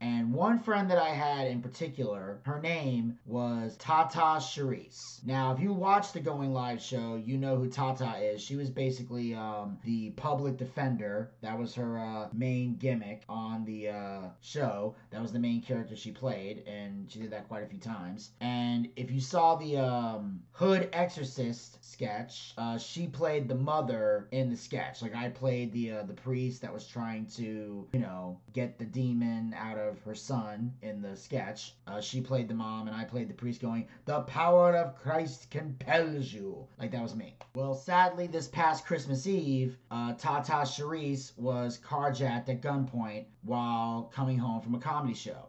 And one friend that I had in particular, her name was Tata Charisse. Now, if you watch the Going Live show, you know who Tata is. She was basically um, the public defender. That was her uh, main gimmick on the uh, show. That was the main character she played, and she did that quite a few times. And if you saw the um, Hood Exorcist sketch, uh, she played the mother in the sketch. Like I played the uh, the priest that was trying to, you know, get the demon out of her son in the sketch. Uh, she played the mom, and I played the priest, going, "The power of Christ compels you." Like that was me. Well, sadly, this past Christmas Eve, uh, Tata Charisse was carjacked at gunpoint while coming home from a comedy show.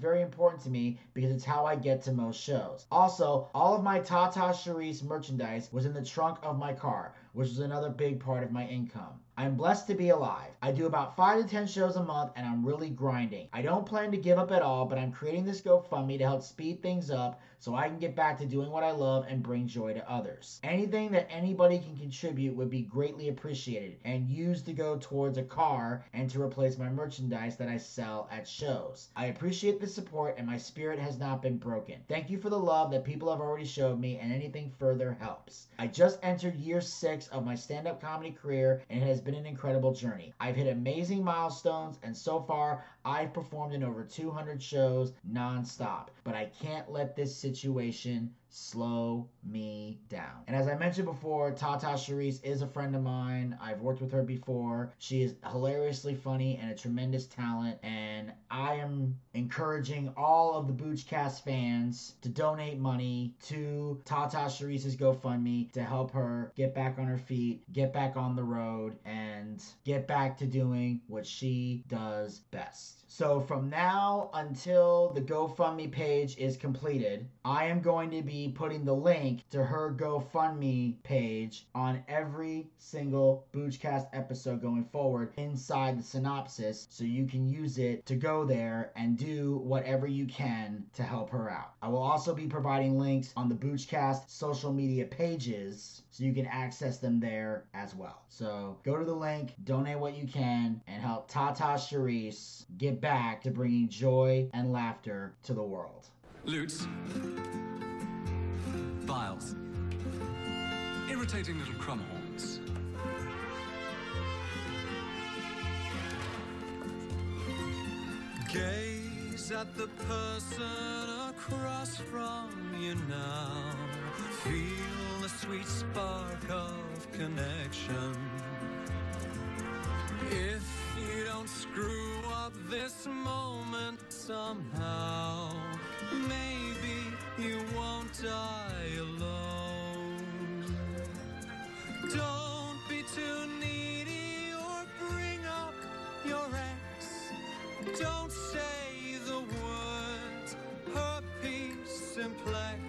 very important to me because it's how I get to most shows. Also, all of my Tata Charisse merchandise was in the trunk of my car, which was another big part of my income. I'm blessed to be alive. I do about 5 to 10 shows a month and I'm really grinding. I don't plan to give up at all, but I'm creating this GoFundMe to help speed things up so I can get back to doing what I love and bring joy to others. Anything that anybody can contribute would be greatly appreciated and used to go towards a car and to replace my merchandise that I sell at shows. I appreciate the support and my spirit has not been broken. Thank you for the love that people have already showed me and anything further helps. I just entered year 6 of my stand-up comedy career and it has been been an incredible journey. I've hit amazing milestones, and so far, I've performed in over 200 shows nonstop. But I can't let this situation slow me down. And as I mentioned before, Tata Charisse is a friend of mine. I've worked with her before. She is hilariously funny and a tremendous talent. And I am encouraging all of the Boochcast fans to donate money to Tata Charisse's GoFundMe to help her get back on her feet, get back on the road, and get back to doing what she does best. So from now until the GoFundMe page is completed, I am going to be putting the link to her GoFundMe page on every single Boochcast episode going forward inside the synopsis so you can use it to go there and do whatever you can to help her out. I will also be providing links on the Boochcast social media pages so you can access them there as well. So go to the link, donate what you can, and help Tata Charisse get back to bringing joy and laughter to the world. Lutes. Viols. Irritating little crumhorns. Gaze at the person across from you now. Feel the sweet spark of connection. If you don't screw up this moment somehow, maybe you won't die alone. Don't be too needy or bring up your ex. Don't say the words herpes simplex.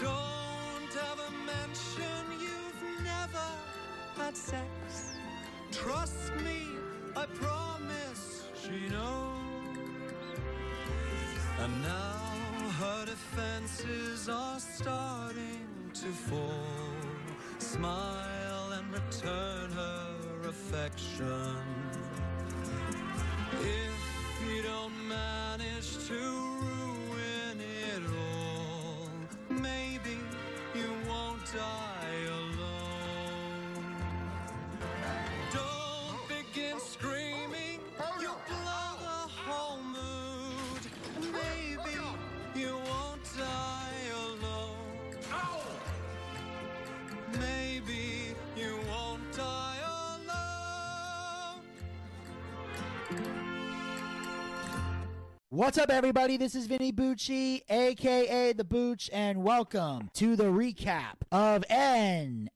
Don't ever mention you've never had sex. Trust me, I promise she knows. And now her defenses are starting to fall. Smile and return her affection. What's up, everybody? This is Vinny Bucci, aka The Booch, and welcome to the recap of NXT.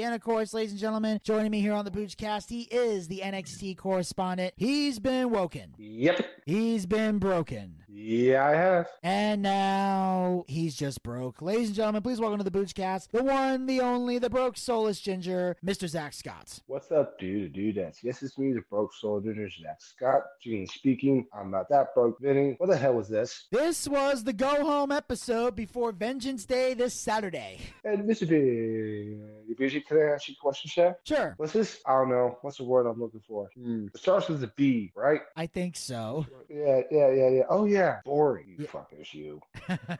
And of course, ladies and gentlemen, joining me here on the Boochcast, he is the NXT correspondent. He's been woken, Yep. he's been broken, Yeah, I have. and now he's just broke. Ladies and gentlemen, please welcome to the Boochcast, the one, the only, the broke soulless ginger, Mr. Zack Scott. What's up, dude? Dudettes. Yes, it's me, the broke soldier, Zack Scott. Gene speaking. I'm not that broke, Vinny. What the hell was this? This was the go home episode before Vengeance Day this Saturday. And Mr. B, you busy? Can I ask you a question, Chef? Sure, What's this? I don't know. What's the word I'm looking for? Hmm. It starts with a B, right? I think so. Yeah, yeah, yeah, yeah. Oh, yeah. Boring. You Yeah. fuckers, you.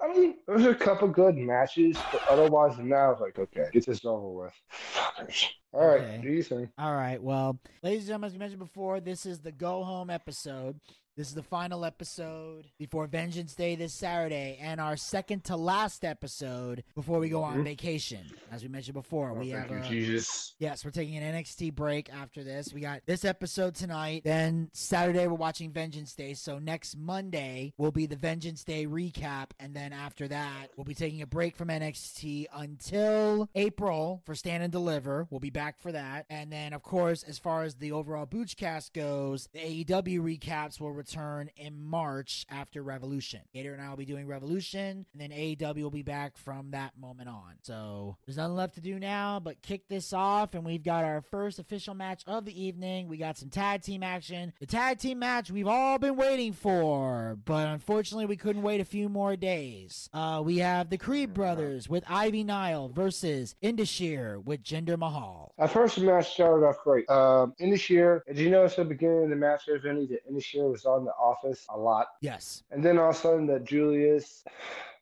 I mean, there was a couple good matches, but otherwise than that, I was like, okay, get this over with. Fuckers. All right, Okay. do you think? All right. Well, ladies and gentlemen, as we mentioned before, this is the go home episode. This is the final episode before Vengeance Day this Saturday, and our second to last episode before we go on Mhm. vacation. As we mentioned before, Oh, we have you, a, Jesus. Yes, we're taking an NXT break after this. We got this episode tonight. Then Saturday, we're watching Vengeance Day. So next Monday will be the Vengeance Day recap. And then after that, we'll be taking a break from NXT until April for Stand and Deliver. We'll be back for that. And then, of course, as far as the overall Boochcast goes, the AEW recaps will return in March after Revolution. Gator and I will be doing Revolution, and then AEW will be back from that moment on. So there's nothing left to do now but kick this off, and we've got our first official match of the evening. We got some tag team action. The tag team match we've all been waiting for, but unfortunately we couldn't wait a few more days. Uh, we have the Creed brothers with Ivy Nile versus Indus Sher with Jinder Mahal. At first, the match started off great. Um, Indus Sher, did you notice at the beginning of the match, there, Vinny, that in this was on the office a lot? Yes. And then all of a sudden, that Julius.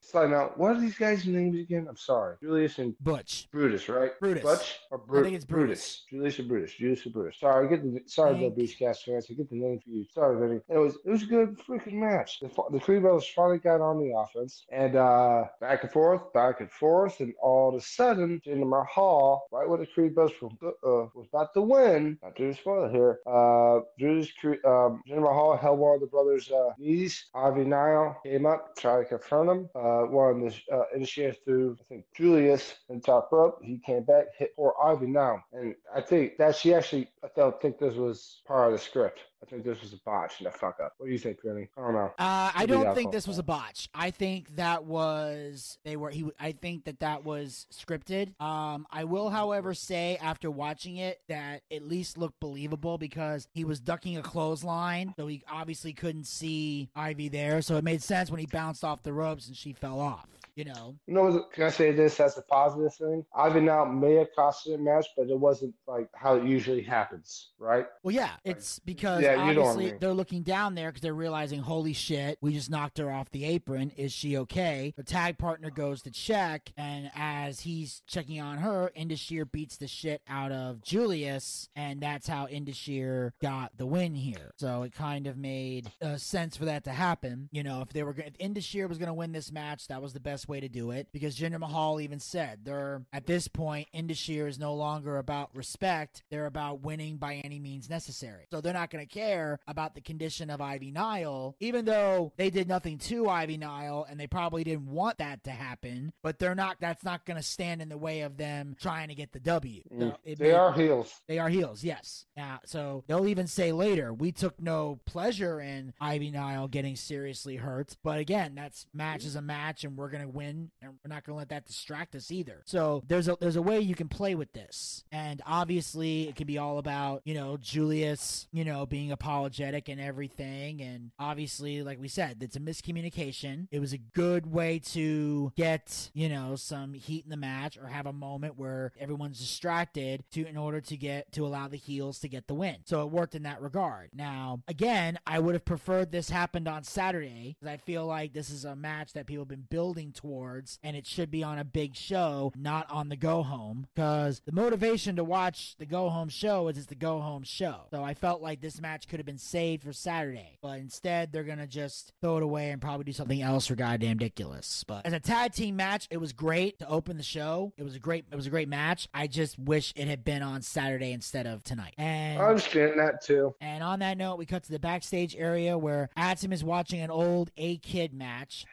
So now, what are these guys' names again? I'm sorry. Julius and Butch. Brutus, right? Brutus. Butch or Bru- I think it's Brutus. Julius and Brutus. Julius and Brutus. Sorry, I get the sorry, Thank- the Boochcast fans. I get the name for you. Sorry, Vinny. It was it was a good freaking match. The, the Creed brothers finally got on the offense and uh back and forth, back and forth, and all of a sudden, Jinder Mahal, right when the Creed brothers from uh, was about to win, not to spoil it here. Uh, Julius Creed, um, Jinder Mahal held one of the brothers' uh, knees. Ivy Nile came up, tried to confront him. Uh, one of the uh, initiated through I think Julius and top rope. He came back, hit poor Ivy now, and I think that she actually. I don't think this was part of the script. I think this was a botch and a fuck up. What do you think, Penny? I don't know. Uh, I don't think this was a botch. I think that was they were he. I think that that was scripted. Um, I will, however, say after watching it that at least looked believable because he was ducking a clothesline, so he obviously couldn't see Ivy there. So it made sense when he bounced off the ropes and she fell off. You know, You know, can I say this as a positive thing? Nile may have cost a match, but it wasn't like how it usually happens, right? Well, yeah, it's because Yeah, know I obviously mean. they're looking down there because they're realizing, holy shit, we just knocked her off the apron. Is she okay? The tag partner goes to check, and as he's checking on her, Indus Sher beats the shit out of Julius, and that's how Indus Sher got the win here. So it kind of made uh, sense for that to happen. You know, if they were, if Indus Sher was going to win this match, that was the best way to do it because Jinder Mahal even said they're at this point, Indus Sher is no longer about respect; they're about winning by any means necessary. So they're not going to care about the condition of Ivy Nile, even though they did nothing to Ivy Nile and they probably didn't want that to happen. But they're not. That's not going to stand in the way of them trying to get the W. So Mm. it They made- are heels. they are heels, yes. Now, so they'll even say later, we took no pleasure in Ivy Nile getting seriously hurt. But again, that's match is a match, and we're gonna win, and we're not going to let that distract us either. So there's a there's a way you can play with this, and obviously it can be all about you know Julius, you know, being apologetic and everything, and obviously, like we said, it's a miscommunication. It was a good way to get you know some heat in the match or have a moment where everyone's distracted to in order to get to allow the heels to get the win. So it worked in that regard. Now, again, I would have preferred this happened on Saturday because I feel like this is a match that people have been building towards and it should be on a big show, not on the go home. Because the motivation to watch the go home show is it's the go home show. So I felt like this match could have been saved for Saturday, but instead they're gonna just throw it away and probably do something else for goddamn ridiculous. But as a tag team match, it was great to open the show. It was a great, it was a great match. I just wish it had been on Saturday instead of tonight. And I understand that too. and on that note, we cut to the backstage area where Axiom is watching an old A Kid match.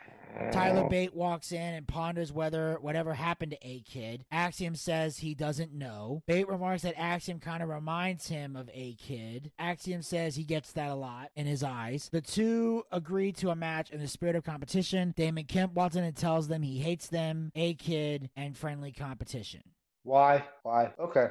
Tyler oh. Bate walks in and ponders whether whatever happened to A Kid. Axiom says he doesn't know. Bate remarks that Axiom kind of reminds him of A Kid. Axiom says he gets that a lot in his eyes. The two agree to a match in the spirit of competition. Damon Kemp walks in and tells them he hates them, A Kid, and friendly competition. Why? Why? Okay.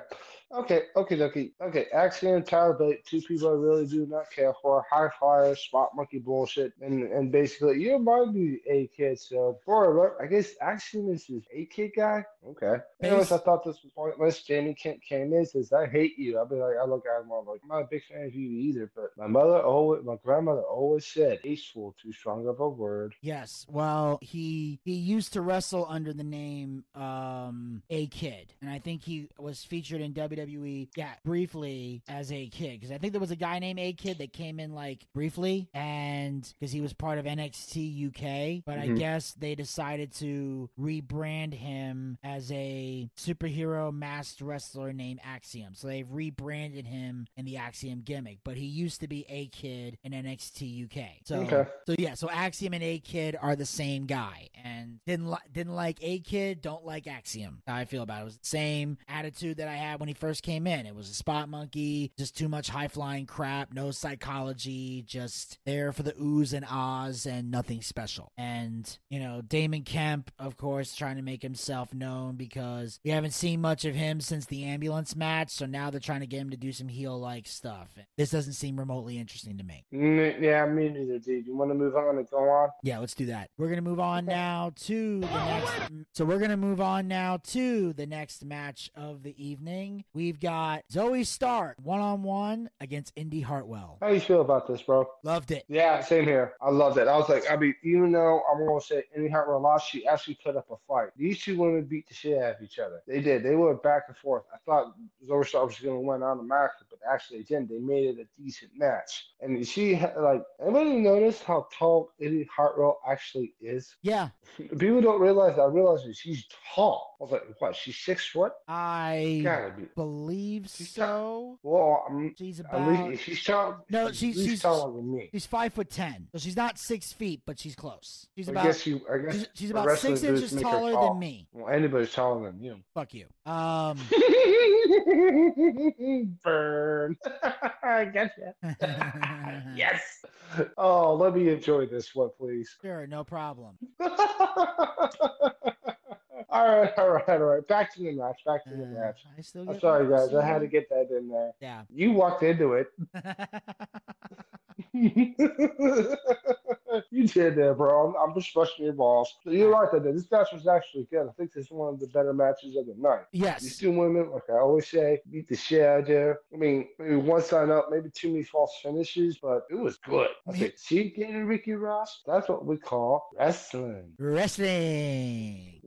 Okay. Okay. Okay. Okay. Axiom, Tyler Bate, two people I really do not care for. High flyer, spot monkey bullshit. And and basically, you remind me of A Kid. So, boy, look, I guess Axiom is his A Kid guy. Okay. Anyways, I thought this was pointless. Jamie Kent came in says, I hate you. I'll be like, I look at him, I'm like, I'm not a big fan of you either. But my mother always, my grandmother always said, tasteful, too strong of a word. Yes. Well, he he used to wrestle under the name um A Kid, and I think he was featured in WWE yeah briefly as A Kid because I think there was a guy named A Kid that came in like briefly and because he was part of NXT UK, but I Mhm. guess they decided to rebrand him as a superhero masked wrestler named Axiom. So they've rebranded him in the Axiom gimmick, but he used to be A Kid in NXT UK. So Okay. so yeah, so Axiom and A Kid are the same guy, and didn't li- didn't like A Kid, don't like Axiom. How I feel about it. it was same attitude that I had when he first came in. It was a spot monkey, just too much high flying crap, no psychology, just there for the oohs and ahs and nothing special. And you know, Damon Kemp, of course, trying to make himself known because we haven't seen much of him since the ambulance match. So now they're trying to get him to do some heel like stuff. This doesn't seem remotely interesting to me. Mm, yeah, me neither, dude. You want to move on and go on? Yeah, let's do that. We're gonna move on now to the next. So we're gonna move on now to the next match of the evening. We've got Zoey Stark one on one against Indy Hartwell. How you feel about this, bro? Loved it. Yeah, same here. I loved it. I was like, I mean, even though I'm gonna say Indy Hartwell lost, she actually put up a fight. These two women beat the shit out of each other. They did. They went back and forth. I thought Zoey Stark was gonna win on the automatically, but actually they didn't. They made it a decent match. And she like anybody notice how tall Indy Hartwell actually is? Yeah, People don't realize that. I realize that she's tall. I was like, what? She's six foot? I Gotta be. believe She's so. Well, I'm, She's at about least she's tall. No, she's, she's- she's- taller than me. she's five foot ten, so she's not six feet, but she's close. She's I about guess you. I guess she's, she's about six inches taller tall. than me. Well, anybody's taller than you. Fuck you. Um. Burn. I gotcha. yes. Oh, let me enjoy this one, please. Sure, no problem. All right, all right, all right. Back to the match. Back to the Uh, match. I still I'm sorry, guys. I had to get that in there. Yeah. You walked into it. you did there, bro. I'm, I'm just brushing your balls. So you're right that this match was actually good. I think this is one of the better matches of the night. Yes. These two women, like I always say, beat the shit out of there. I mean, maybe one sign up, maybe too many false finishes, but it was good. Okay, see, getting Ricky Ross, that's what we call wrestling. Wrestling.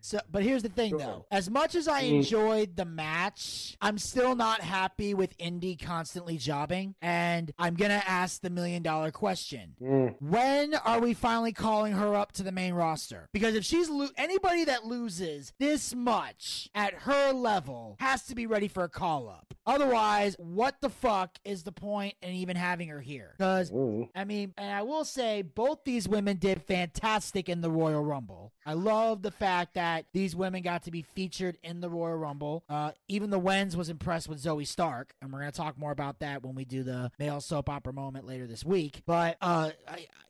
So, but here's the thing, Sure. though. As much as I Mm. enjoyed the match, I'm still not happy with Indy constantly jobbing, and I'm gonna ask the million dollar question: Mm. When are we finally calling her up to the main roster? Because if she's lo- anybody that loses this much at her level has to be ready for a call up. Otherwise, what the fuck is the point in even having her here? Because Mm. I mean, and I will say both these women did fantastic in the Royal Rumble. I love the fact that these women got to be featured in the Royal Rumble. Uh, even the Wens was impressed with Zoey Stark, and we're gonna talk more about that when we do the male soap opera moment later this week. But uh,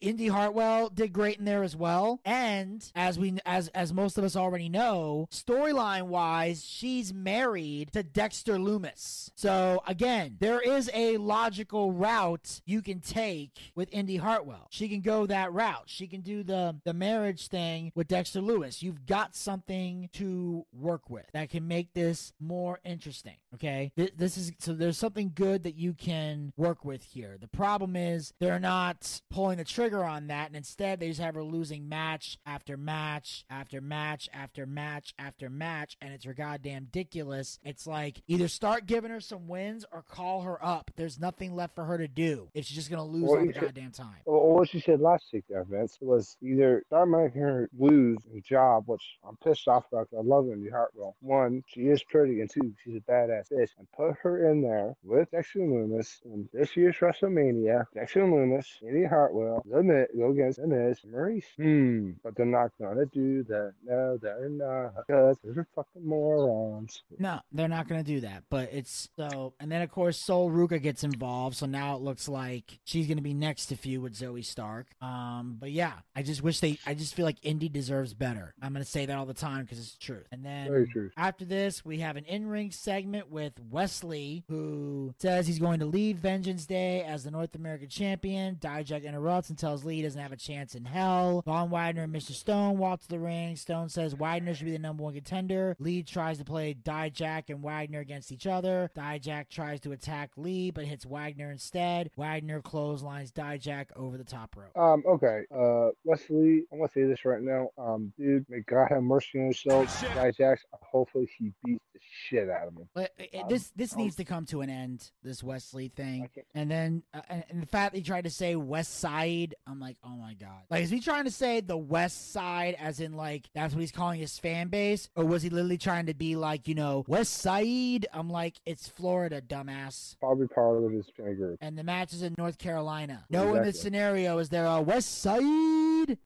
Indy Hartwell did great in there as well. And as we as as most of us already know, storyline wise, she's married to Dexter Loomis. So again, there is a logical route you can take with Indy Hartwell. She can go that route. She can do the the marriage thing with Dexter Loomis. You've got something to work with that can make this more interesting. Okay, Th- this is so there's something good that you can work with here. The problem is they're not pulling the trigger on that, and instead they just have her losing match after match after match after match after match, and it's her goddamn ridiculous. It's like either start giving her some wins or call her up. There's nothing left for her to do if she's just gonna lose Well, all the should- goddamn time. Well, what she said last week there, Vince, was either start making her lose a job, which I'm pissed off about I love Indy Hartwell. One, she is pretty, and two, she's a badass bitch. And put her in there with Dexter Loomis in this year's WrestleMania. Dexter Loomis, Indy Hartwell, The Miz, go against The Miz, Maurice. Hmm, but they're not gonna do that. No, they're not, because they're fucking morons. No, they're not to do that. But it's so, and then of course Sol Ruca gets involved, so now it looks like she's to be next to feud with Zoey Stark. Um, but yeah, I just wish they, I just feel like Indy deserves better. I'm going to say that all the time because it's the truth. And then true. after this, we have an in-ring segment with Wes Lee, who says he's going to leave Vengeance Day as the North American champion. Dijak interrupts and tells Lee he doesn't have a chance in hell. Von Wagner and Mr. Stone walk to the ring. Stone says Wagner should be the number one contender. Lee tries to play Dijak and Wagner against each other. Dijak tries to attack Lee, but hits Wagner instead. Wagner clotheslines Dijak over the top rope. Um, okay, uh, Wes Lee, I'm gonna say this right now. Um, dude, may God have mercy on himself. Guy Jackson, hopefully he beats the shit out of him. But uh, Um, this this um, needs to come to an end. This Wes Lee thing, and then uh, and, and the fact that he tried to say West Side, I'm like, oh my god! Like, is he trying to say the West Side, as in like that's what he's calling his fan base, or was he literally trying to be like, you know, West Side? I'm like, it's Florida, dumbass. Probably part of his fan group. And the match is in North Carolina. No, in this scenario is there a West Side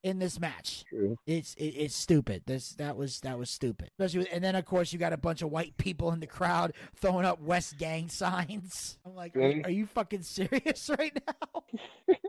in this match. True. It's it, it's stupid. This that was that was stupid. Especially with, and then of course you got a bunch of white people in the crowd throwing up West Gang signs. I'm like, are, are you fucking serious right now?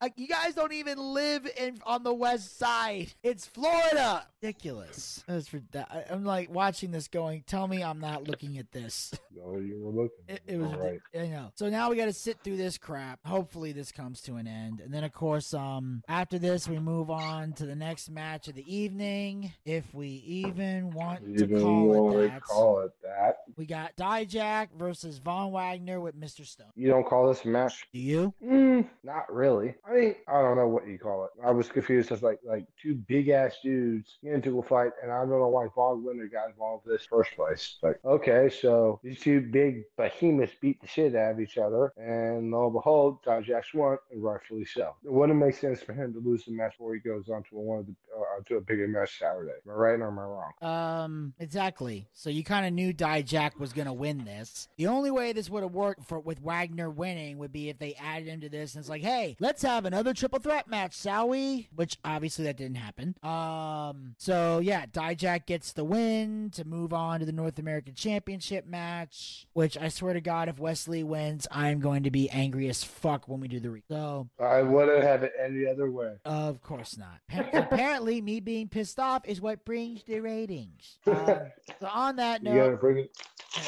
like you guys don't even live in on the West Side. It's Florida. Ridiculous. That's for that. I- I'm like watching this, going, tell me I'm not looking at this. No, you were looking. It, it was, All right. I know. So now we got to sit through this crap. Hopefully, this comes to an end, and then of course, um, after this, we move on to the next match of the evening, if we even want You to don't call it wanna that. call it that. We got Dijak versus Von Wagner with Mr. Stone. You don't call this a match? Do you? Mm, not really. I mean, I don't know what you call it. I was confused as like like two big ass dudes get into a fight, and I don't know why Winter got involved in this first place. Like, okay, so these two big behemoths beat the shit out of each other, and lo and behold, Dijak's won, and rightfully so. It wouldn't make sense for him to lose the match before he goes on to one of the uh, onto a bigger match Saturday. Am I right or am I wrong? Um, exactly. So you kind of knew Dijak was gonna win this. The only way this would have worked for with Wagner winning would be if they added him to this and it's like, hey, let's have another triple threat match, shall we? Which obviously that didn't happen. Um, so yeah, Dijak gets the win to move on to the North American Championship match. Which I swear to God, if Wes Lee wins, I'm going to be angry as fuck when we do the re. So I wouldn't have it any other way. of course not. Pa- Apparently, me being pissed off is what brings the ratings. Um, so on that note, You gotta bring it.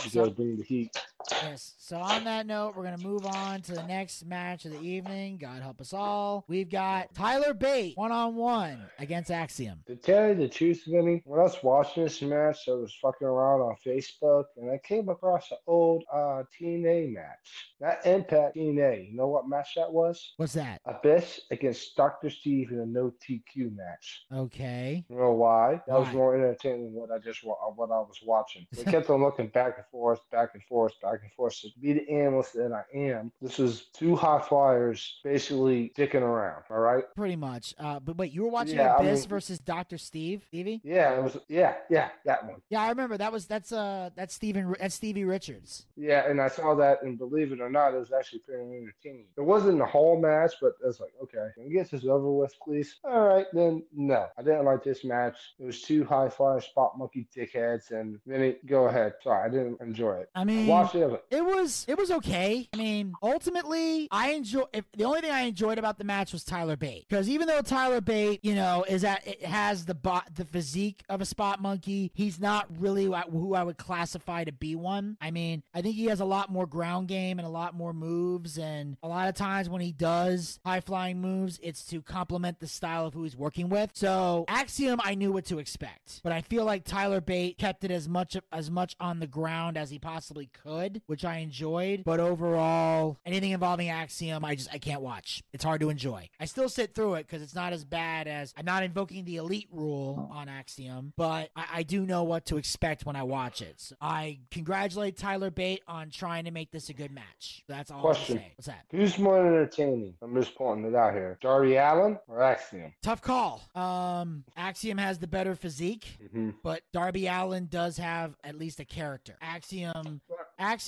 You gotta bring the heat. Yes. So on that note, we're gonna move on to the next match of the evening. God help us all. We've got Tyler Bate one on one against Axiom. To tell you the truth, Vinny, when I was watching this match, I was fucking around on Facebook and I came across an old uh, TNA match. Not Impact TNA. You know what match that was? What's that? Abyss against Dr. Steve in a no DQ match. Okay. You know why? That was more entertaining than what I just uh, what I was watching. They kept on looking back and forth, back and forth, back and forth. So to be the analyst that I am, this was two high flyers basically dicking around. All right. Pretty much. Uh, but wait, you were watching Yeah, I mean- versus Doctor Steve, Stevie? Yeah, it was. Yeah, yeah, that one. Yeah, I remember that was that's uh that's Steven that's Stevie Richards. Yeah, and I saw that, and believe it or not, it was actually pretty entertaining. It wasn't a whole match, but it was like, okay, can we get this over with, please? All right, then no, I didn't like this match. It was two high flyer spot monkey dickheads, and Vinny, go ahead. Sorry, I didn't enjoy it. I mean, Watch it, but It was it was okay. I mean, ultimately, I enjoy. If, the only thing I enjoyed about the match was Tyler Bate because even though Tyler Bate, you know, is at it has the bo- the physique of a spot monkey, he's not really who I would classify to be one. I mean, I think he has a lot more ground game and a lot more moves, and a lot of times when he does high flying moves, it's to complement the style of who he's working with. So Axiom, I knew what to expect, but I feel like Tyler Bate kept it as much as much on the ground as he possibly could, which I enjoyed. But overall, anything involving Axiom, I just I can't watch. It's hard to enjoy. I still sit through it because it's not as bad as I'm not invoking the elite rule on Axiom, but I, I do know what to expect when I watch it. So I congratulate Tyler Bate on trying to make this a good match. That's all Question. I say. What's that? who's more entertaining? I'm just pointing it out here. Darby Allin or Axiom? Tough call. Um, Axiom has the better physique, hmm but Darby Allin does have at least a character. Axiom Axiom,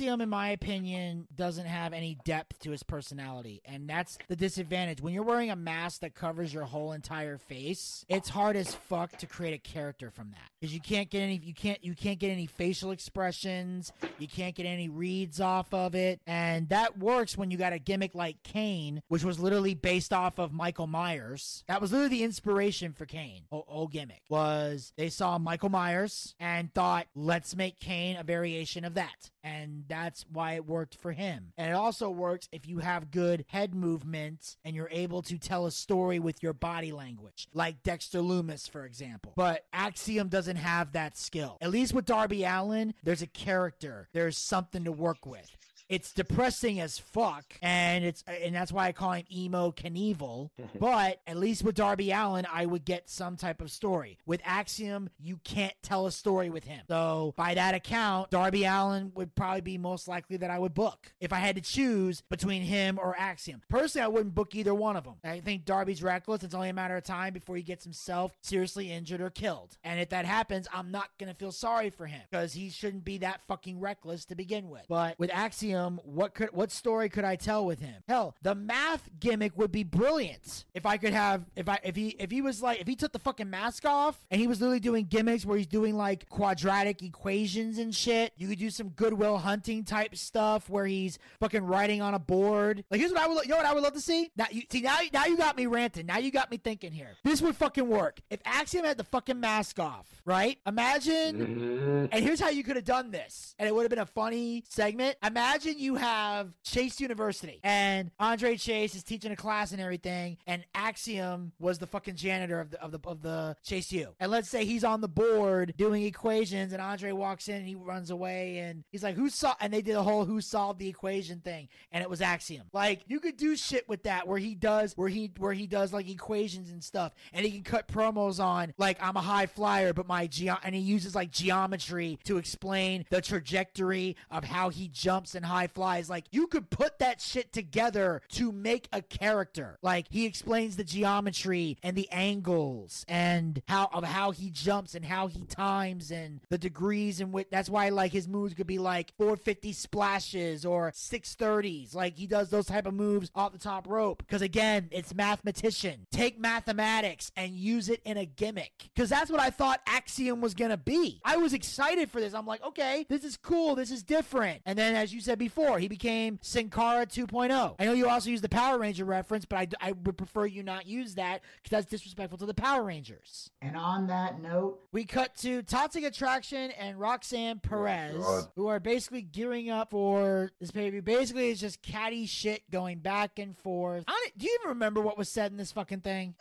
in my opinion, doesn't have any depth to his personality, and that's the disadvantage. When you're wearing a mask that covers your whole entire face, it's hard as fuck to create a character from that because you can't get any, you can't, you can't get any facial expressions, you can't get any reads off of it, and that works when you got a gimmick like Kane, which was literally based off of Michael Myers. That was literally the inspiration for Kane. O- old gimmick was they saw Michael Myers and thought, let's make Kane a variation of that. And that's why it worked for him. And it also works if you have good head movements and you're able to tell a story with your body language, like Dexter Loomis, for example. But Axiom doesn't have that skill. At least with Darby Allin, there's a character, there's something to work with. It's depressing as fuck, and it's and that's why I call him emo Knievel. but at least with Darby Allin, I would get some type of story. With Axiom, you can't tell a story with him. So by that account, Darby Allin would probably be most likely that I would book if I had to choose between him or Axiom. Personally, I wouldn't book either one of them. I think Darby's reckless. It's only a matter of time before he gets himself seriously injured or killed. And if that happens, I'm not gonna feel sorry for him because he shouldn't be that fucking reckless to begin with. But with Axiom, what could what story could I tell with him? Hell, the math gimmick would be brilliant if I could have if I if he if he was like if he took the fucking mask off and he was literally doing gimmicks where he's doing like quadratic equations and shit. You could do some goodwill hunting type stuff where he's fucking writing on a board. Like here's what I would you know what I would love to see. Now you see now now you got me ranting. Now you got me thinking here. This would fucking work if Axiom had the fucking mask off, right? Imagine Mhm. and here's how you could have done this. And it would have been a funny segment. Imagine you have Chase University and Andre Chase is teaching a class and everything, and Axiom was the fucking janitor of the of the of the Chase U. And let's say he's on the board doing equations, and Andre walks in and he runs away and he's like, Who saw and they did a whole who solved the equation thing, and it was Axiom. Like you could do shit with that where he does where he where he does like equations and stuff, and he can cut promos on like I'm a high flyer, but my geo and he uses like geometry to explain the trajectory of how he jumps and high flies. Like you could put that shit together to make a character. Like he explains the geometry and the angles and how of how he jumps and how he times and the degrees and which that's why like his moves could be like 450 splashes or 630s. Like he does those type of moves off the top rope. Because again, it's mathematician. Take mathematics and use it in a gimmick. Because that's what I thought Axiom was gonna be. I was excited for this. I'm like, okay, this is cool. This is different. And then, as you said before, he became Sin Cara 2.0. I know you also use the Power Ranger reference, but I, I would prefer you not use that because that's disrespectful to the Power Rangers. And on that note, We cut to Toxic Attraction and Roxanne Perez, God. who are basically gearing up for this baby. Basically, it's just catty shit going back and forth. I don't, do you even remember what was said in this fucking thing?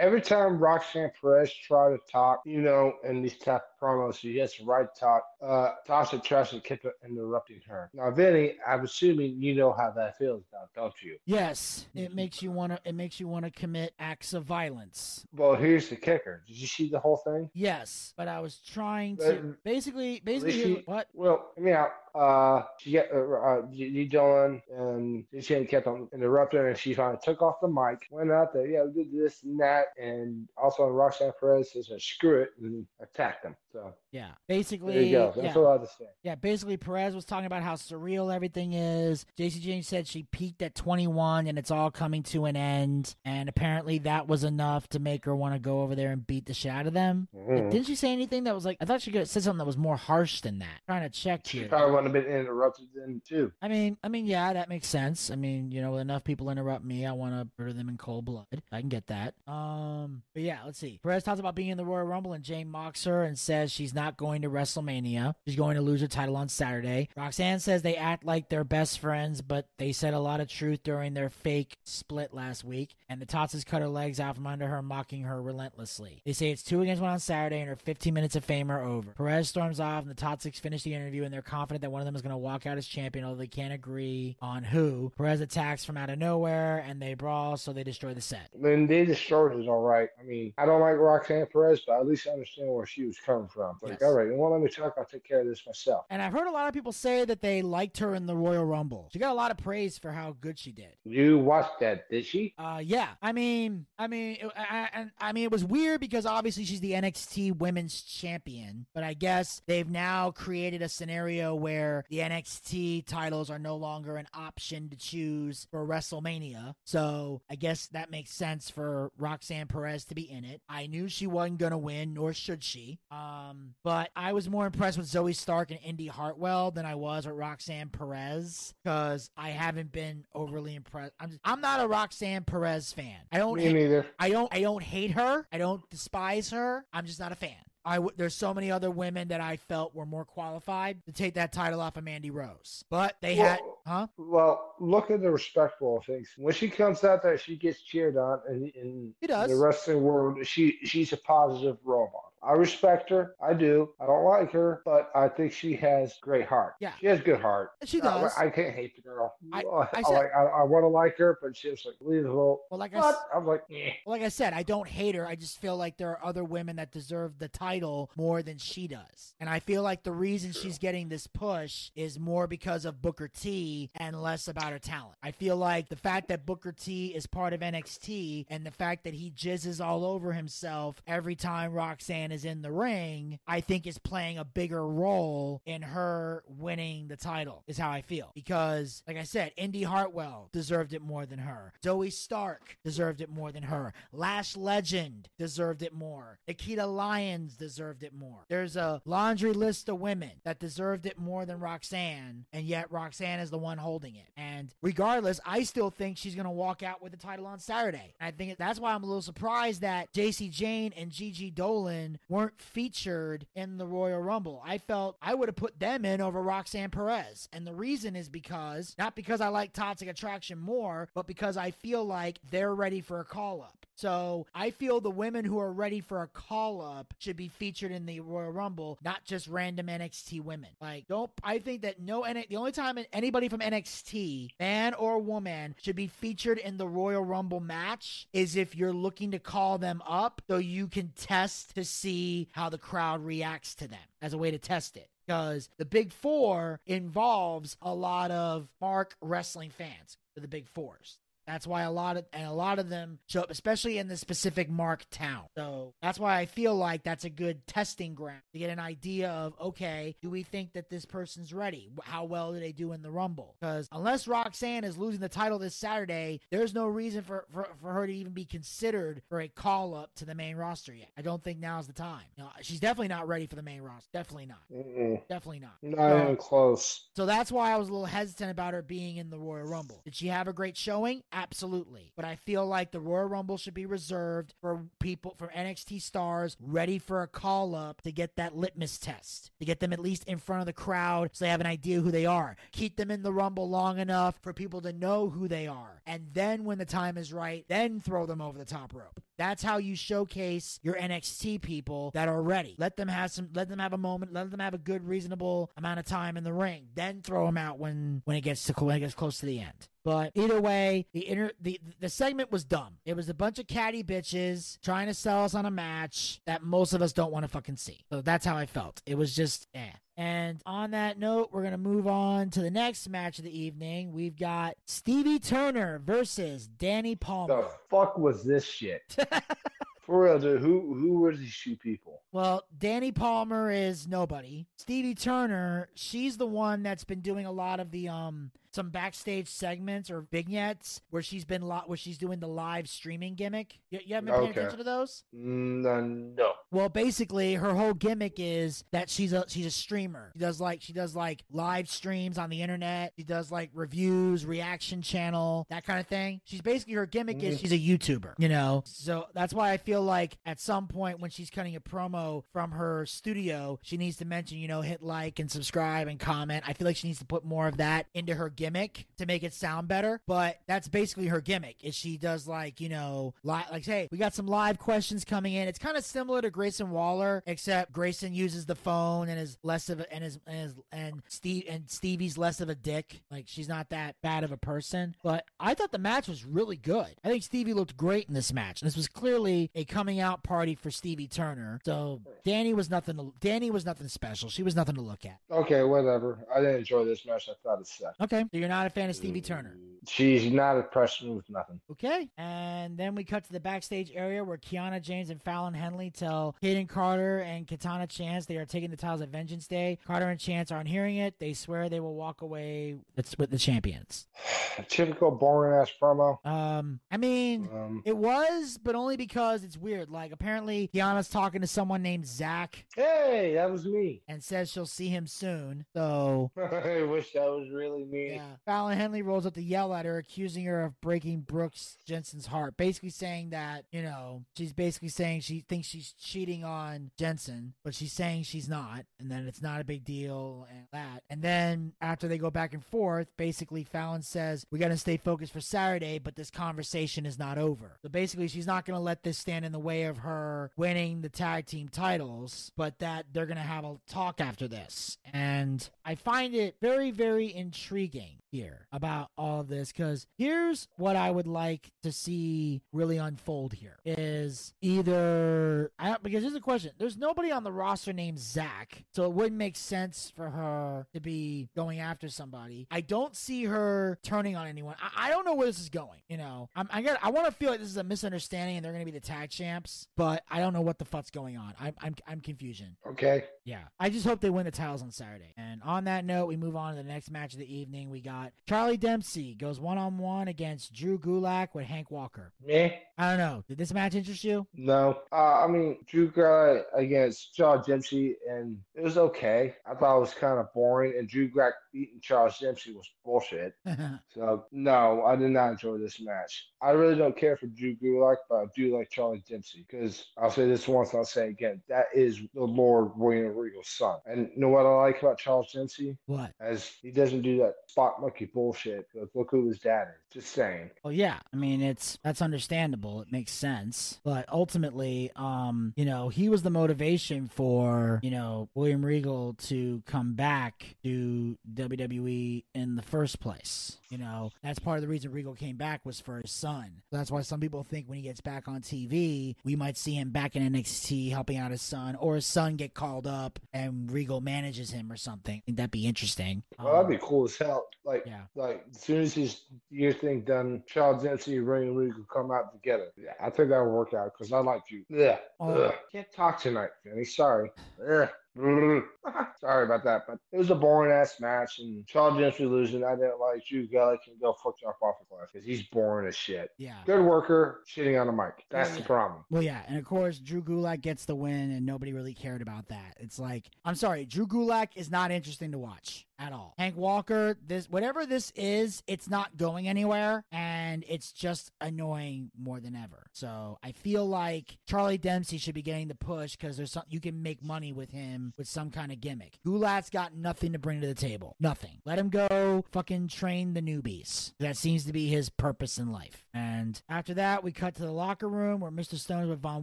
Every time Roxanne Perez try to talk, you know, in these type of promos, she gets right talk. Uh, Tasha Trustin kept interrupting her. Now, Vinny, I'm assuming you know how that feels now, don't you? Yes, it makes you want to. It makes you want to commit acts of violence. Well, here's the kicker. Did you see the whole thing? Yes, but I was trying to basically, basically, she- what? Well, I mean, I, uh, she got uh, G Dillon and she kept on interrupting, and she finally took off the mic, went out there, yeah, did this and that, and also Roxanne Perez says, "Screw it," and attacked them. So Yeah. Basically, there you go. That's yeah. all I have to say. Yeah, basically Perez was talking about how surreal everything is. JC James said she peaked at 21 and it's all coming to an end. And apparently that was enough to make her want to go over there and beat the shit out of them. Mhm. Didn't she say anything that was like, I thought she could have said something that was more harsh than that. trying to check She here. probably have been interrupted then too. I mean, I mean, yeah, that makes sense. I mean, you know, enough people interrupt me, I want to murder them in cold blood. I can get that. Um, but yeah, let's see. Perez talks about being in the Royal Rumble, and Jayne mocks her and says she's not going to WrestleMania. She's going to lose her title on Saturday. Roxanne says they act like they're best friends, but they said a lot of truth during their fake split last week. And the Totzes cut her legs out from under her, mocking her relentlessly. They say it's two against one on Saturday, and her 15 minutes of fame are over. Perez storms off, and the Toxics finish the interview, and they're confident that one of them is going to walk out as champion, although they can't agree on who. Perez attacks from out of nowhere, and they brawl, so they destroy the set. Mean, they destroyed it all right. I mean, I don't like Roxanne Perez, but at least I understand where she was coming from. Like, Yes. all right, you want to let me talk? I'll take care of this myself. And I've heard a lot of people say that they liked her in the Royal Rumble. She got a lot of praise for how good she did. You watched that, did she? Uh, yeah. I mean, I mean, it, I, I, I mean, it was weird because obviously she's the NXT Women's Champion, but I guess they've now created a scenario where the NXT titles are no longer an option to choose for WrestleMania. So I guess that makes sense for Roxanne Perez to be in it. I knew she wasn't gonna win, nor should she. Um, but I was more impressed with Zoey Stark and Indy Hartwell than I was with Roxanne Perez because I haven't been overly impressed. I'm just, I'm not a Roxanne Perez fan. I don't Me hate, neither. I don't I don't hate her. I don't despise her. I'm just not a fan. I w- there's so many other women that I felt were more qualified to take that title off of Mandy Rose, but they had, huh? Well, look at the respectful things. When she comes out there, she gets cheered on, and in the wrestling world, she she's a positive role model. I respect her. I do. I don't like her, but I think she has great heart. Yeah. she has good heart. She I- does. I, can't hate the girl. I- I, I I, said- like. I, I want to like her, but she's like believable. Well, like I But I was like, eh. Like I said, I don't hate her. I just feel like there are other women that deserve the title more than she does. And I feel like the reason she's getting this push is more because of Booker T and less about her talent. I feel like the fact that Booker T is part of NXT and the fact that he jizzes all over himself every time Roxanne is in the ring, I think is playing a bigger role in her winning the title, is how I feel. Because, like I said, Indy Hartwell deserved it more than her. Zoey Stark deserved it more than her. Lash Legend deserved it more. Nikita Lyons deserved it more. There's a laundry list of women that deserved it more than Roxanne, and yet Roxanne is the one holding it. And regardless, I still think she's going to walk out with the title on Saturday. I think that's why I'm a little surprised that Jacy Jayne and Gigi Dolin weren't featured in the Royal Rumble. I felt I would have put them in over Roxanne Perez. And the reason is because, not because I like Toxic Attraction more, but because I feel like they're ready for a call up. So I feel the women who are ready for a call up should be featured in the Royal Rumble, not just random NXT women. Like, don't I think that no the only time anybody from NXT, man or woman, should be featured in the Royal Rumble match is if you're looking to call them up so you can test to see how the crowd reacts to them as a way to test it. Because the big four involves a lot of mark wrestling fans the big fours that's why a lot of and a lot of them show up, especially in the specific mark town. So that's why I feel like that's a good testing ground to get an idea of okay, do we think that this person's ready? How well do they do in the Rumble? Because unless Roxanne is losing the title this Saturday, there's no reason for, for, for her to even be considered for a call up to the main roster yet. I don't think now's the time. You know, she's definitely not ready for the main roster. Definitely not. Mm-mm. Definitely not. not So- even close. so that's why I was a little hesitant about her being in the Royal Rumble. Did she have a great showing? Absolutely. But I feel like the Royal Rumble should be reserved for people, for NXT stars ready for a call up to get that litmus test, to get them at least in front of the crowd so they have an idea who they are. Keep them in the Rumble long enough for people to know who they are. And then when the time is right, then throw them over the top rope. That's how you showcase your NXT people that are ready. Let them have some. Let them have a moment. Let them have a good, reasonable amount of time in the ring. Then throw them out when when it gets to when it gets close to the end. But either way, the inter the the segment was dumb. It was a bunch of catty bitches trying to sell us on a match that most of us don't want to fucking see. So that's how I felt. It was just eh. And on that note, we're going to move on to the next match of the evening. We've got Stevie Turner versus Dani Palmer. The fuck was this shit? For real, dude. Who who were these two people? Well, Dani Palmer is nobody. Stevie Turner, she's the one that's been doing a lot of the um some backstage segments or vignettes where she's been lot where she's doing the live streaming gimmick. You, you haven't been paying Okay. attention to those? Mm, uh, no. Well, basically, her whole gimmick is that she's a she's a streamer. She does like she does like live streams on the internet. She does like reviews, reaction channel, that kind of thing. She's basically her gimmick is Mhm. she's a YouTuber. You know, so that's why I feel like at some point when she's cutting a promo from her studio, she needs to mention you know hit like and subscribe and comment. I feel like she needs to put more of that into her gimmick to make it sound better. But that's basically her gimmick. Is she does like you know li- like hey we got some live questions coming in. It's kind of similar to Grayson Waller, except Grayson uses the phone and is less of a, and is and is and Steve and Stevie's less of a dick. Like she's not that bad of a person. But I thought the match was really good. I think Stevie looked great in this match. This was clearly a coming out party for Stevie Turner. So Dani was nothing. To, Dani was nothing special. She was nothing to look at. Okay, whatever. I didn't enjoy this match. I thought it sucked. Okay, so you're not a fan of Stevie Turner. She's not impressed with nothing. Okay. And then we cut to the backstage area where Kiana James and Fallon Henley tell Kayden Carter and Katana Chance they are taking the titles at Vengeance Day. Carter and Chance aren't hearing it. They swear they will walk away with with the champions. Typical boring ass promo. Um, I mean, Um, it was, but only because it's weird. Like, apparently, Kiana's talking to someone named Zach hey, that was me. and says she'll see him soon. So, I wish that was really me. Yeah. Fallon Henley rolls up to yell at her, accusing her of breaking Brooks Jensen's heart. Basically saying that, you know, she's basically saying she thinks she's cheating on Jensen, but she's saying she's not, and then it's not a big deal and that. And then after they go back and forth, basically Fallon says, We gotta stay focused for Saturday, but this conversation is not over. So basically she's not gonna let this stand in the way of her winning the tag team titles, but that they're gonna have a talk after this. And I find it very, very intriguing thing here about all of this because here's what I would like to see really unfold here is either I don't, because here's the question there's nobody on the roster named Zach so it wouldn't make sense for her to be going after somebody I don't see her turning on anyone I, I don't know where this is going you know I'm, I got I want to feel like this is a misunderstanding and they're gonna be the tag champs but I don't know what the fuck's going on I'm I'm, I'm confusion Okay. yeah. I just hope they win the titles on Saturday. And on that note, we move on to the next match of the evening. We got Charlie Dempsey goes one on one against Drew Gulak with Hank Walker. Me? I don't know. Did this match interest you? No. Uh, I mean, Drew got against Charles Dempsey, and it was okay. I thought it was kind of boring, and Drew Gulak beating Charles Dempsey was bullshit. So, no, I did not enjoy this match. I really don't care for Drew Gulak, but I do like Charlie Dempsey because I'll say this once, and I'll say it again. That is the Lord William Regal's son. And you know what I like about Charles Dempsey? what? As he doesn't do that spot monkey bullshit. Look who his dad is. Just saying. Well, yeah. I mean, it's that's understandable. It makes sense. But ultimately, um, you know, he was the motivation for you know William Regal to come back to WWE in the first place. You know, that's part of the reason Regal came back was for his son. That's why some people think when he gets back on TV, we might see him back in NXT helping out his son, or his son get called up and Regal manages him or something. I think that'd be interesting. Well, that'd Um, be cool as hell. Like, Yeah. like as soon as his year thing done, Charles Dempsey and William Regal come out together. Yeah, I think that would work out because I like you. Yeah. Oh. Can't talk tonight, Vinny. Sorry. Ugh. Sorry about that, but it was a boring ass match, and Charles Dempsey losing. I didn't like Drew Gulak can go fuck off a cliff because he's boring as shit. yeah. Good worker, shitting on the mic. That's Yeah, the problem. Well, yeah, and of course, Drew Gulak gets the win, and nobody really cared about that. It's like, I'm sorry, Drew Gulak is not interesting to watch at all. Hank Walker, this whatever this is, it's not going anywhere, and it's just annoying more than ever. So I feel like Charlie Dempsey should be getting the push because there's some you can make money with him with some kind of gimmick. Gulak's got nothing to bring to the table, nothing. Let him go, fucking train the newbies. That seems to be his purpose in life. And after that, we cut to the locker room where Mr. Stone is with Von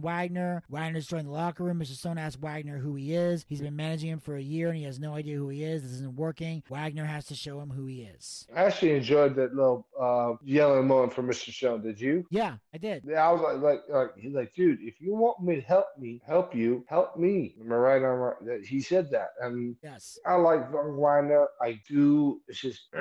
Wagner. Wagner's joined the locker room. Mr. Stone asks Wagner who he is. He's been managing him for a year and he has no idea who he is. This isn't working. Everything, Wagner has to show him who he is. I actually enjoyed that little uh, yelling moment from Mr. Stone. Did you? Yeah, I did. Yeah, I was like, like, like, he's like, dude, if you want me to help me, help you, help me. Am I right? I'm right. That- He said that, and Yes. I like Wagner. I do. It's just.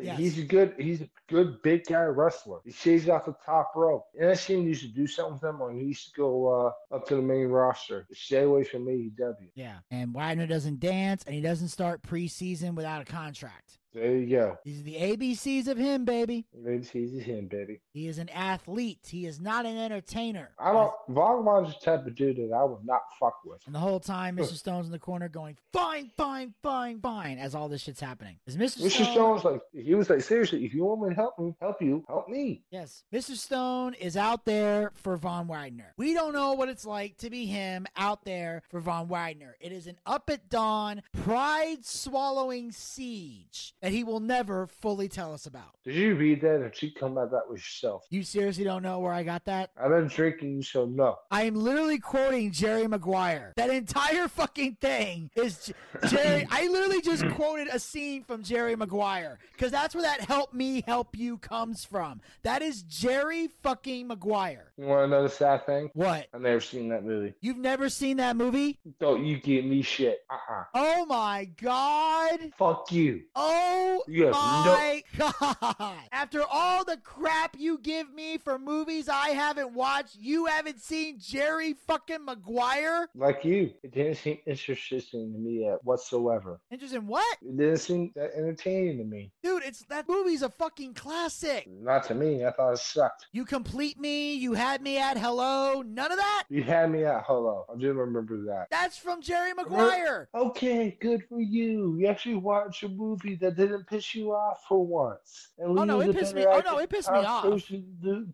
Yes. He's a good, he's a good big guy wrestler. He shaves off the top rope. NXT used to do something with him when he used to go uh, up to the main roster. Stay away from AEW. Yeah. And Wagner doesn't dance and he doesn't start preseason without a contract. There you go. These are the ABCs of him, baby. Maybe he's him, baby. He is an athlete. He is not an entertainer. I don't. Von Wagner's the type of dude that I would not fuck with. And the whole time, Mr. Stone's in the corner going, fine, fine, fine, fine, as all this shit's happening. Is Mr. Mr. Stone? Stone's like, he was like, seriously, if you want me to help me, help you, help me. Yes. Mr. Stone is out there for Von Wagner. We don't know what it's like to be him out there for Von Wagner. It is an up at dawn, pride swallowing siege that he will never fully tell us about. Did you read that or did she come at that with yourself? You seriously don't know where I got that? I've been drinking, so no. I am literally quoting Jerry Maguire. That entire fucking thing is Jerry. I literally just quoted a scene from Jerry Maguire because that's where that "help me, help you" comes from. That is Jerry fucking Maguire. You want to know the sad thing? What? I've never seen that movie. You've never seen that movie? Don't you give me shit. Uh-uh. Oh my god! Fuck you. Oh You have my god! After all the crap you give me for movies I haven't watched, you haven't seen Jerry fucking Maguire? Like you. It didn't seem interesting to me uh, whatsoever. Interesting. What? It didn't seem that entertaining to me. Dude, it's that movie's a fucking classic. Not to me. I thought it sucked. You complete me, you had me at hello, none of that? You had me at hello. I do remember that. That's from Jerry Maguire. Okay, good for you. You actually watched a movie that didn't piss you off for once. And Oh, no, it pissed me- oh, no, it pissed me off.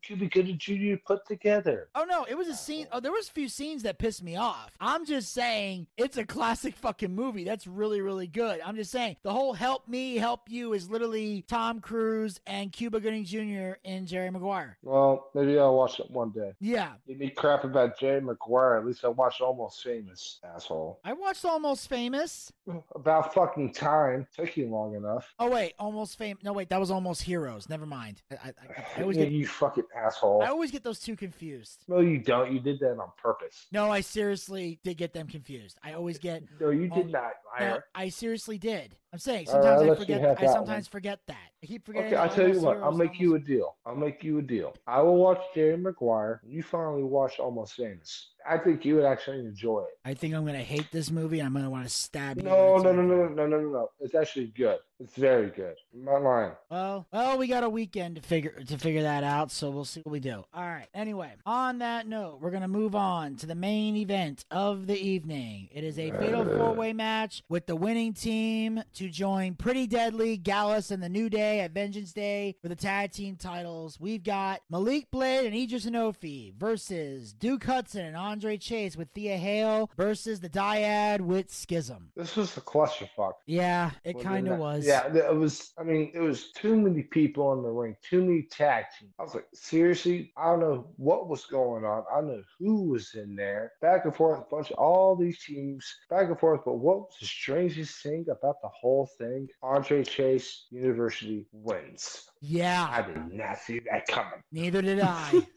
Cuba Gooding Jr. put together. Oh no, it was a scene. Oh, there was a few scenes that pissed me off. I'm just saying it's a classic fucking movie. That's really, really good. I'm just saying the whole "help me, help you" is literally Tom Cruise and Cuba Gooding Jr. and Jerry Maguire. Well, maybe I'll watch it one day. Yeah, Give me crap about Jerry Maguire. At least I watched Almost Famous, asshole. I watched Almost Famous. About fucking time. Took you long enough. Oh wait, Almost fame. No wait, that was Almost Heroes. Never mind. I, I, I, always Yeah, get you fucking asshole. I always get those two confused. No, you don't. You did that on purpose. No, I seriously did get them confused. I always get. No, you did not, No, liar. I seriously did. I'm saying sometimes I'll I forget. I that sometimes forget that. I keep forgetting. Okay, I'll tell you what. I'll make you a deal. I'll make you a deal. I will watch Jerry Maguire. You finally watch Almost Famous. I think you would actually enjoy it. I think I'm gonna hate this movie, I'm gonna want to stab you. No, no, no, no, no, no, no, no. It's actually good. It's very good. I'm not lying. Well, well, we got a weekend to figure to figure that out, so we'll see what we do. All right. Anyway, on that note, we're gonna move on to the main event of the evening. It is a fatal uh. four way match with the winning team to join Pretty Deadly, Gallus, and the New Day at Vengeance Day for the tag team titles. We've got Malik Blade and Edris Enofé versus Duke Hudson and Andre Chase with Thea Hale versus the Dyad with Schism. This was a clusterfuck. Yeah, it kind of was. Yeah, it was. I mean, it was too many people in the ring, too many tag teams. I was like, seriously, I don't know what was going on. I don't know who was in there. Back and forth, a bunch of all these teams, back and forth. But what was the strangest thing about the whole thing? Andre Chase University wins. Yeah. I did not see that coming. Neither did I.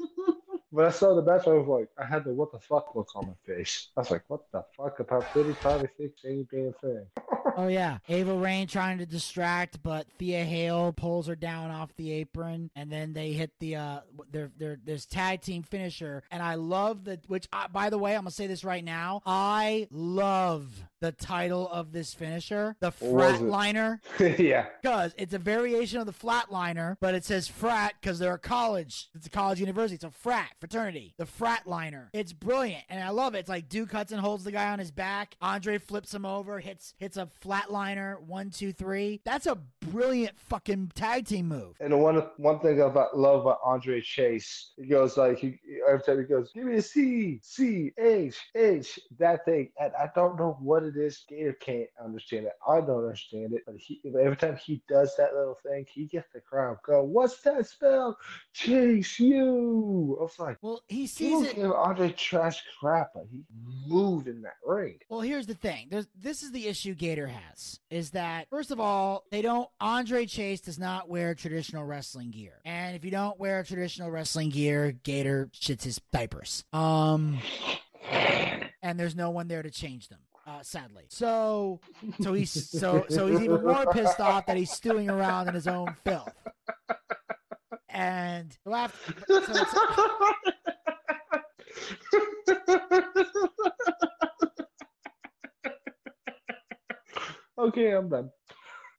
When I saw the match, I was like, I had the what the fuck look on my face. I was like, what the fuck about Pretty Probably Six ain't being a thing. Oh yeah, Ava Raine trying to distract, but Thea Hale pulls her down off the apron, and then they hit the uh their their this tag team finisher. And I love the which I, by the way, I'm gonna say this right now. I love the title of this finisher, the What was it? Fratliner, yeah. because it's a variation of the Flatliner, but it says frat because they're a college. It's a college university. It's a frat fraternity. The Fratliner. It's brilliant, and I love it. It's like Duke Hudson holds the guy on his back. Andre flips him over, hits hits a flatliner. One, two, three. That's a brilliant fucking tag team move. And one one thing I love about Andre Chase, he goes like he every time he goes, give me a C, C, H, H, that thing. And I don't know what it is. Gator can't understand it. I don't understand it. But he every time he does that little thing, he gets the crowd go, What's that spell? Chase you. I was like, Well, he sees it. give Andre trash crap, but he moved in that ring. Well, here's the thing. There's this is the issue Gator Gator has is that first of all, they don't Andre Chase does not wear traditional wrestling gear. And if you don't wear traditional wrestling gear, Gator shits his diapers. Um and there's no one there to change them. Uh, sadly, so so he's so so he's even more pissed off that he's stewing around in his own filth. And laugh, so it's, okay, I'm done.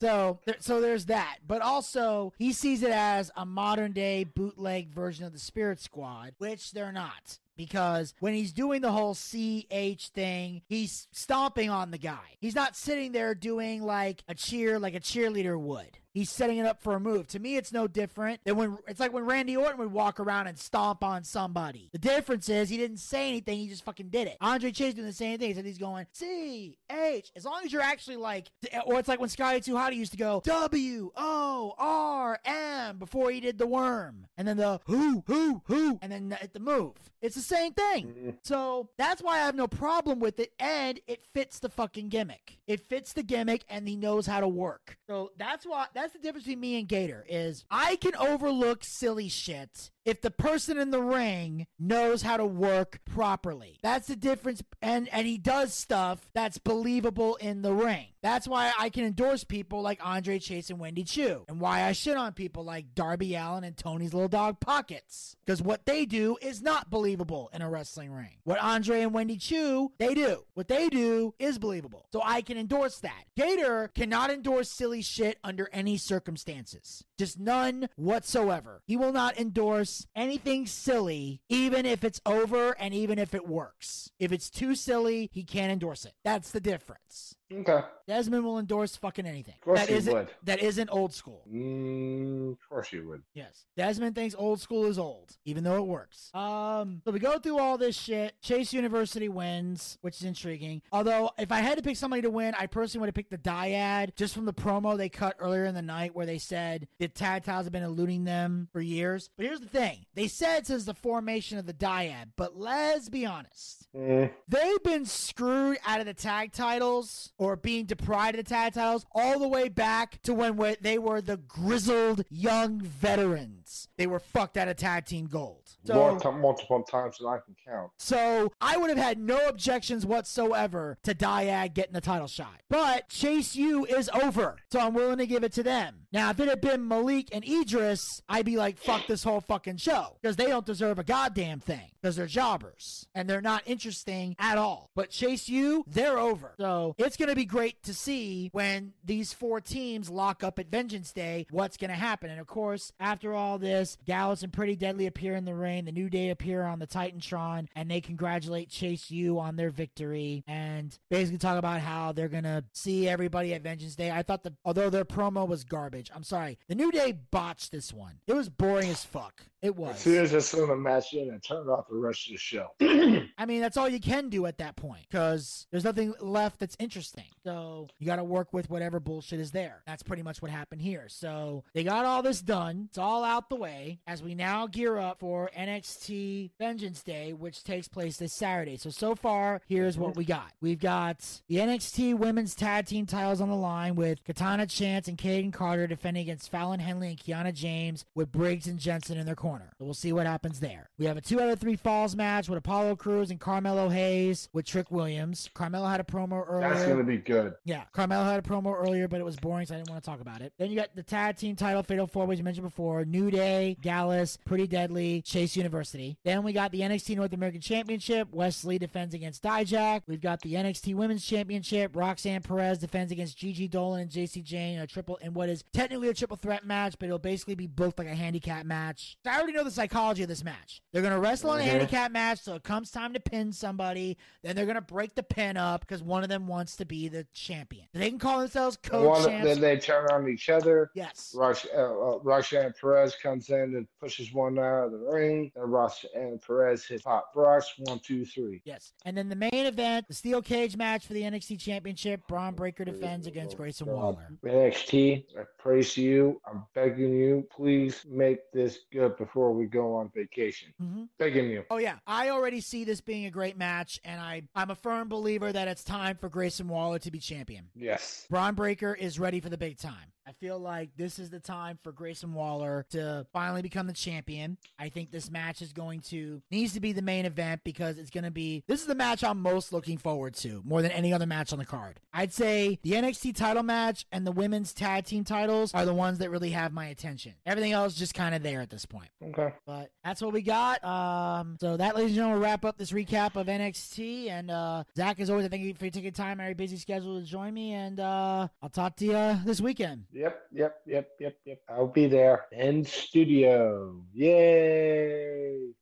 So, there, so there's that. But also, he sees it as a modern day bootleg version of the Spirit Squad, which they're not. Because when he's doing the whole CH thing, he's stomping on the guy. He's not sitting there doing like a cheer, like a cheerleader would. He's setting it up for a move. To me, it's no different than when it's like when Randy Orton would walk around and stomp on somebody. The difference is he didn't say anything; he just fucking did it. Andre Chase doing the same thing. He said he's going C H. As long as you're actually like, or it's like when Scotty Too Hotty used to go W O R M before he did the worm, and then the who who who, and then the, the move. It's the same thing. Mm-hmm. So that's why I have no problem with it, and it fits the fucking gimmick. It fits the gimmick, and he knows how to work. So that's why that's the difference between me and Gator is I can overlook silly shit if the person in the ring knows how to work properly. That's the difference and and he does stuff that's believable in the ring. That's why I can endorse people like Andre Chase and Wendy Choo and why I shit on people like Darby Allin and Tony's little dog Pockets because what they do is not believable in a wrestling ring. What Andre and Wendy Choo, they do. What they do is believable. So I can endorse that. Gator cannot endorse silly shit under any circumstances. Just none whatsoever. He will not endorse anything silly, even if it's over and even if it works. If it's too silly, he can't endorse it. That's the difference. Okay. Desmond will endorse fucking anything. Of course that he isn't would. that isn't old school. Mm, of course you would. Yes. Desmond thinks old school is old, even though it works. Um, so we go through all this shit. Chase University wins, which is intriguing. Although, if I had to pick somebody to win, I personally would have picked the Dyad just from the promo they cut earlier in the night where they said the tag titles have been eluding them for years. But here's the thing they said since the formation of the Dyad, but let's be honest. Mm, They've been screwed out of the tag titles or being deprived of the tag titles all the way back to when they were the grizzled young veterans. They were fucked out of tag team gold. More So, ti- multiple times than I can count. so I would have had no objections whatsoever to Dyad getting the title shot. But Chase U is over, so I'm willing to give it to them. Now, if it had been Malik and Edris, I'd be like, fuck this whole fucking show. Because they don't deserve a goddamn thing. Because they're jobbers. And they're not interesting at all. But Chase U, they're over. So it's going to be great to see when these four teams lock up at Vengeance Day what's going to happen. And of course, after all this, Gallus and Pretty Deadly appear in the ring. The New Day appear on the Titantron. And they congratulate Chase U on their victory. And basically talk about how they're going to see everybody at Vengeance Day. I thought that, although their promo was garbage, I'm sorry. The New Day botched this one. It was boring as fuck. It As was. soon as I saw the match in, I turned off the rest of the show. I mean, that's all you can do at that point because there's nothing left that's interesting. So you got to work with whatever bullshit is there. That's pretty much what happened here. So they got all this done. It's all out the way as we now gear up for NXT Vengeance Day, which takes place this Saturday. So, so far, here's what mm-hmm. we got. We've got the NXT Women's Tag Team titles on the line with Katana Chance and Kayden Carter defending against Fallon Henley and Kiana James with Briggs and Jensen in their corner. So we'll see what happens there. We have a two out of three falls match with Apollo Crews and Carmelo Hayes with Trick Williams. Carmelo had a promo earlier. That's going to be good. Yeah, Carmelo had a promo earlier, but it was boring, so I didn't want to talk about it. Then you got the tag team title fatal four ways you mentioned before: New Day, Gallus, Pretty Deadly, Chase University. Then we got the NXT North American Championship. Wes Lee defends against Dijak. We've got the NXT Women's Championship. Roxanne Perez defends against Gigi Dolin and Jacy Jayne in a triple in what is technically a triple threat match, but it'll basically be booked like a handicap match. I already know the psychology of this match. They're gonna wrestle in a handicap match, so it comes time to pin somebody. Then they're gonna break the pin up because one of them wants to be the champion. They can call themselves co champs. then they turn on each other. yes. Rox, uh, uh, Roxanne Perez comes in and pushes one out of the ring. Then and Perez hit Pop Rox. One, two, three. Yes. And then the main event, the steel cage match for the NXT Championship. Bron Breakker defends against Grayson Waller. NXT, I praise you. I'm begging you, please make this good before we go on vacation. hmm Begging you. Oh yeah, I already see this being a great match, and I I'm a firm believer that it's time for Grayson Waller to be champion. Yes. Bron Breakker is ready for the big time. I feel like this is the time for Grayson Waller to finally become the champion. I think this match is going to needs to be the main event because it's going to be this is the match I'm most looking forward to more than any other match on the card. I'd say the NXT title match and the women's tag team titles are the ones that really have my attention. Everything else just kind of there at this point. Okay. But that's what we got. Um, so that, ladies and gentlemen, will wrap up this recap of NXT. And uh, Zach, as always, I thank you for taking time out of your busy schedule to join me. And uh, I'll talk to you this weekend. Yep, yep, yep, yep, yep. I'll be there in studio. Yay!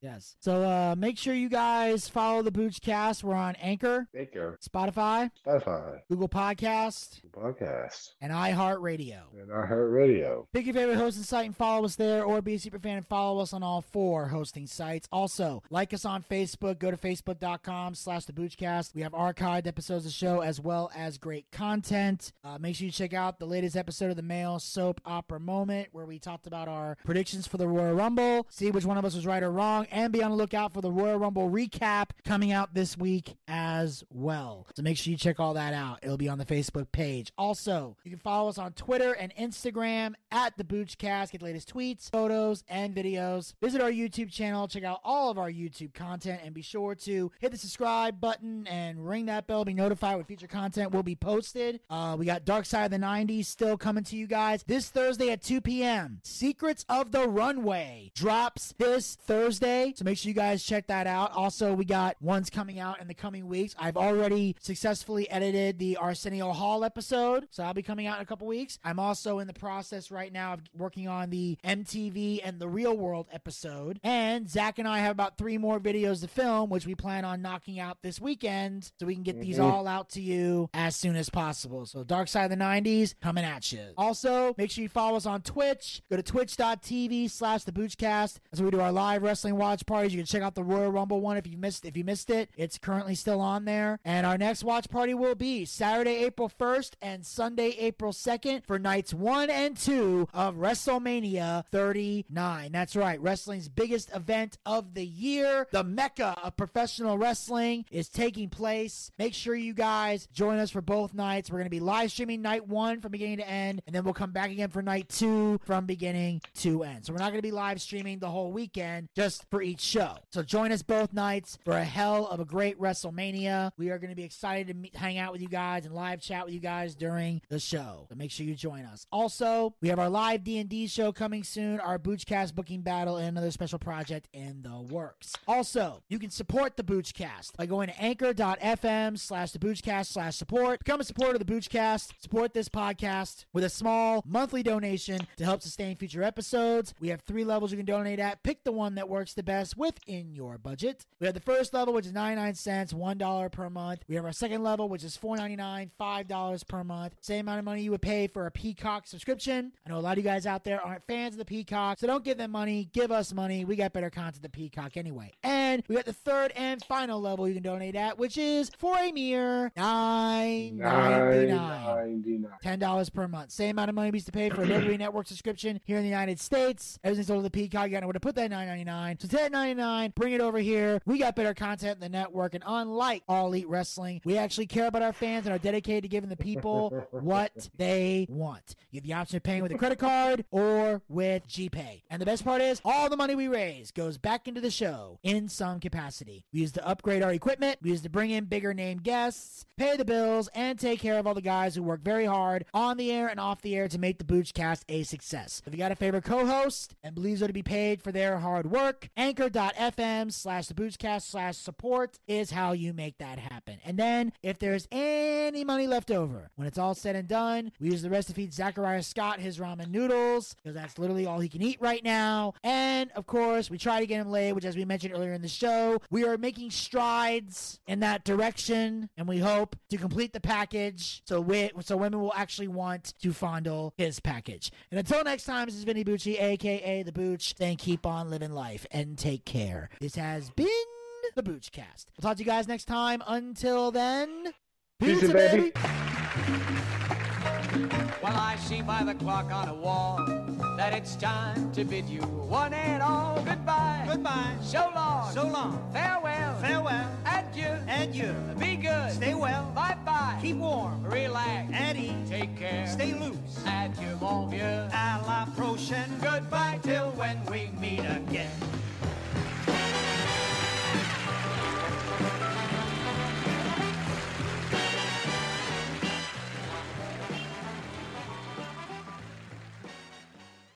Yes. So uh, make sure you guys follow the Boochcast. We're on Anchor, Baker, Spotify, Spotify, Google Podcast, podcast, and iHeartRadio. and iHeartRadio. Pick your favorite hosting site and follow us there, or be a super fan and follow us on all four hosting sites. Also, like us on Facebook. Go to facebook.com slash the Boochcast. We have archived episodes of the show as well as great content. Uh, make sure you check out the latest episode of the Male Soap Opera Moment, where we talked about our predictions for the Royal Rumble, see which one of us was right or wrong, and be on the lookout for the Royal Rumble recap coming out this week as well. So make sure you check all that out. It'll be on the Facebook page. Also, you can follow us on Twitter and Instagram at the Boochcast. Get the latest tweets, photos, and videos. Visit our YouTube channel. Check out all of our YouTube content and be sure to hit the subscribe button and ring that bell. Be notified when future content will be posted. Uh, we got Dark Side of the 90s still coming to you guys this Thursday at 2 p.m. Secrets of the Runway drops this Thursday. So make sure you guys check that out. Also, we got ones coming out in the coming weeks. I've already successfully edited the Arsenio Hall episode. So I'll be coming out in a couple weeks. I'm also in the process right now of working on the MTV and the Real World episode. And Zach and I have about three more videos to film, which we plan on knocking out this weekend so we can get these Mhm. all out to you as soon as possible. So Dark Side of the 90s coming at you. Also, make sure you follow us on Twitch. Go to twitch.tv slash the Boochcast. That's where we do our live wrestling watch parties. You can check out the Royal Rumble one if you missed if you missed it. It's currently still on there. And our next watch party will be Saturday, April 1st and Sunday, April 2nd for nights one and two of WrestleMania 39. That's right. Wrestling's biggest event of the year. The mecca of professional wrestling is taking place. Make sure you guys join us for both nights. We're going to be live streaming night one from beginning to end, and then we'll come back again for night two from beginning to end. So we're not going to be live streaming the whole weekend, just for each show. So join us both nights for a hell of a great WrestleMania. We are going to be excited to meet, hang out with you guys and live chat with you guys during the show. So make sure you join us. Also, we have our live D&D show coming soon, our Boochcast booking battle, and another special project in the works. Also, you can support the Boochcast by going to anchor.fm slash the Boochcast slash support. Become a supporter of the Boochcast. Support this podcast with a small monthly donation to help sustain future episodes. We have three levels you can donate at. Pick the one that works the best within your budget. We have the first level, which is 99 cents, $1 per month. We have our second level, which is $4.99, $5 per month. Same amount of money you would pay for a Peacock subscription. I know a lot of you guys out there aren't fans of the Peacock, so don't give them money. Give us money. We got better content than Peacock anyway. And we got the third and final level you can donate at, which is for a mere nine ninety nine. Ten dollars per month. Same amount of money we used to pay for a WWE Network subscription here in the United States. Everything's sold to the Peacock. You know where to put that nine ninety nine. So ten ninety nine. Bring it over here. We got better content in the network, and unlike All Elite Wrestling, we actually care about our fans and are dedicated to giving the people what they want. You have the option of paying with a credit card or with GPay. And the best part is, all the money we raise goes back into the show in some capacity. We use to upgrade our equipment. We use to bring in bigger name guests, pay the bills, and take care of all the guys who work very hard on the air and off the air to make the Boochcast a success. If you got a favorite co-host and believes they're to be paid for their hard work, anchor.fm slash the Boochcast slash support is how you make that happen. And then if there's any money left over, when it's all said and done, we use the rest to feed Zachariah Scott his ramen noodles because that's literally all he can eat right now. And of course, we try to get him laid, which as we mentioned earlier in the show, we are making strides in that direction, and we hope to complete the package so we, so women will actually want to fondle his package. And until next time, this is Vinny Bucci, aka the Booch, saying keep on living life and take care. This has been the Boochcast. We'll talk to you guys next time. Until then, Peace, pizza, baby. Well, I see by the clock on the wall that it's time to bid you one and all goodbye. Goodbye. So long. So long. Farewell. Farewell. Adieu. Adieu. Be good. Stay well. Bye bye. Keep warm. Relax. And eat. Take care. Stay loose. Adieu, mon vieux. À la prochaine. Goodbye till when we meet again.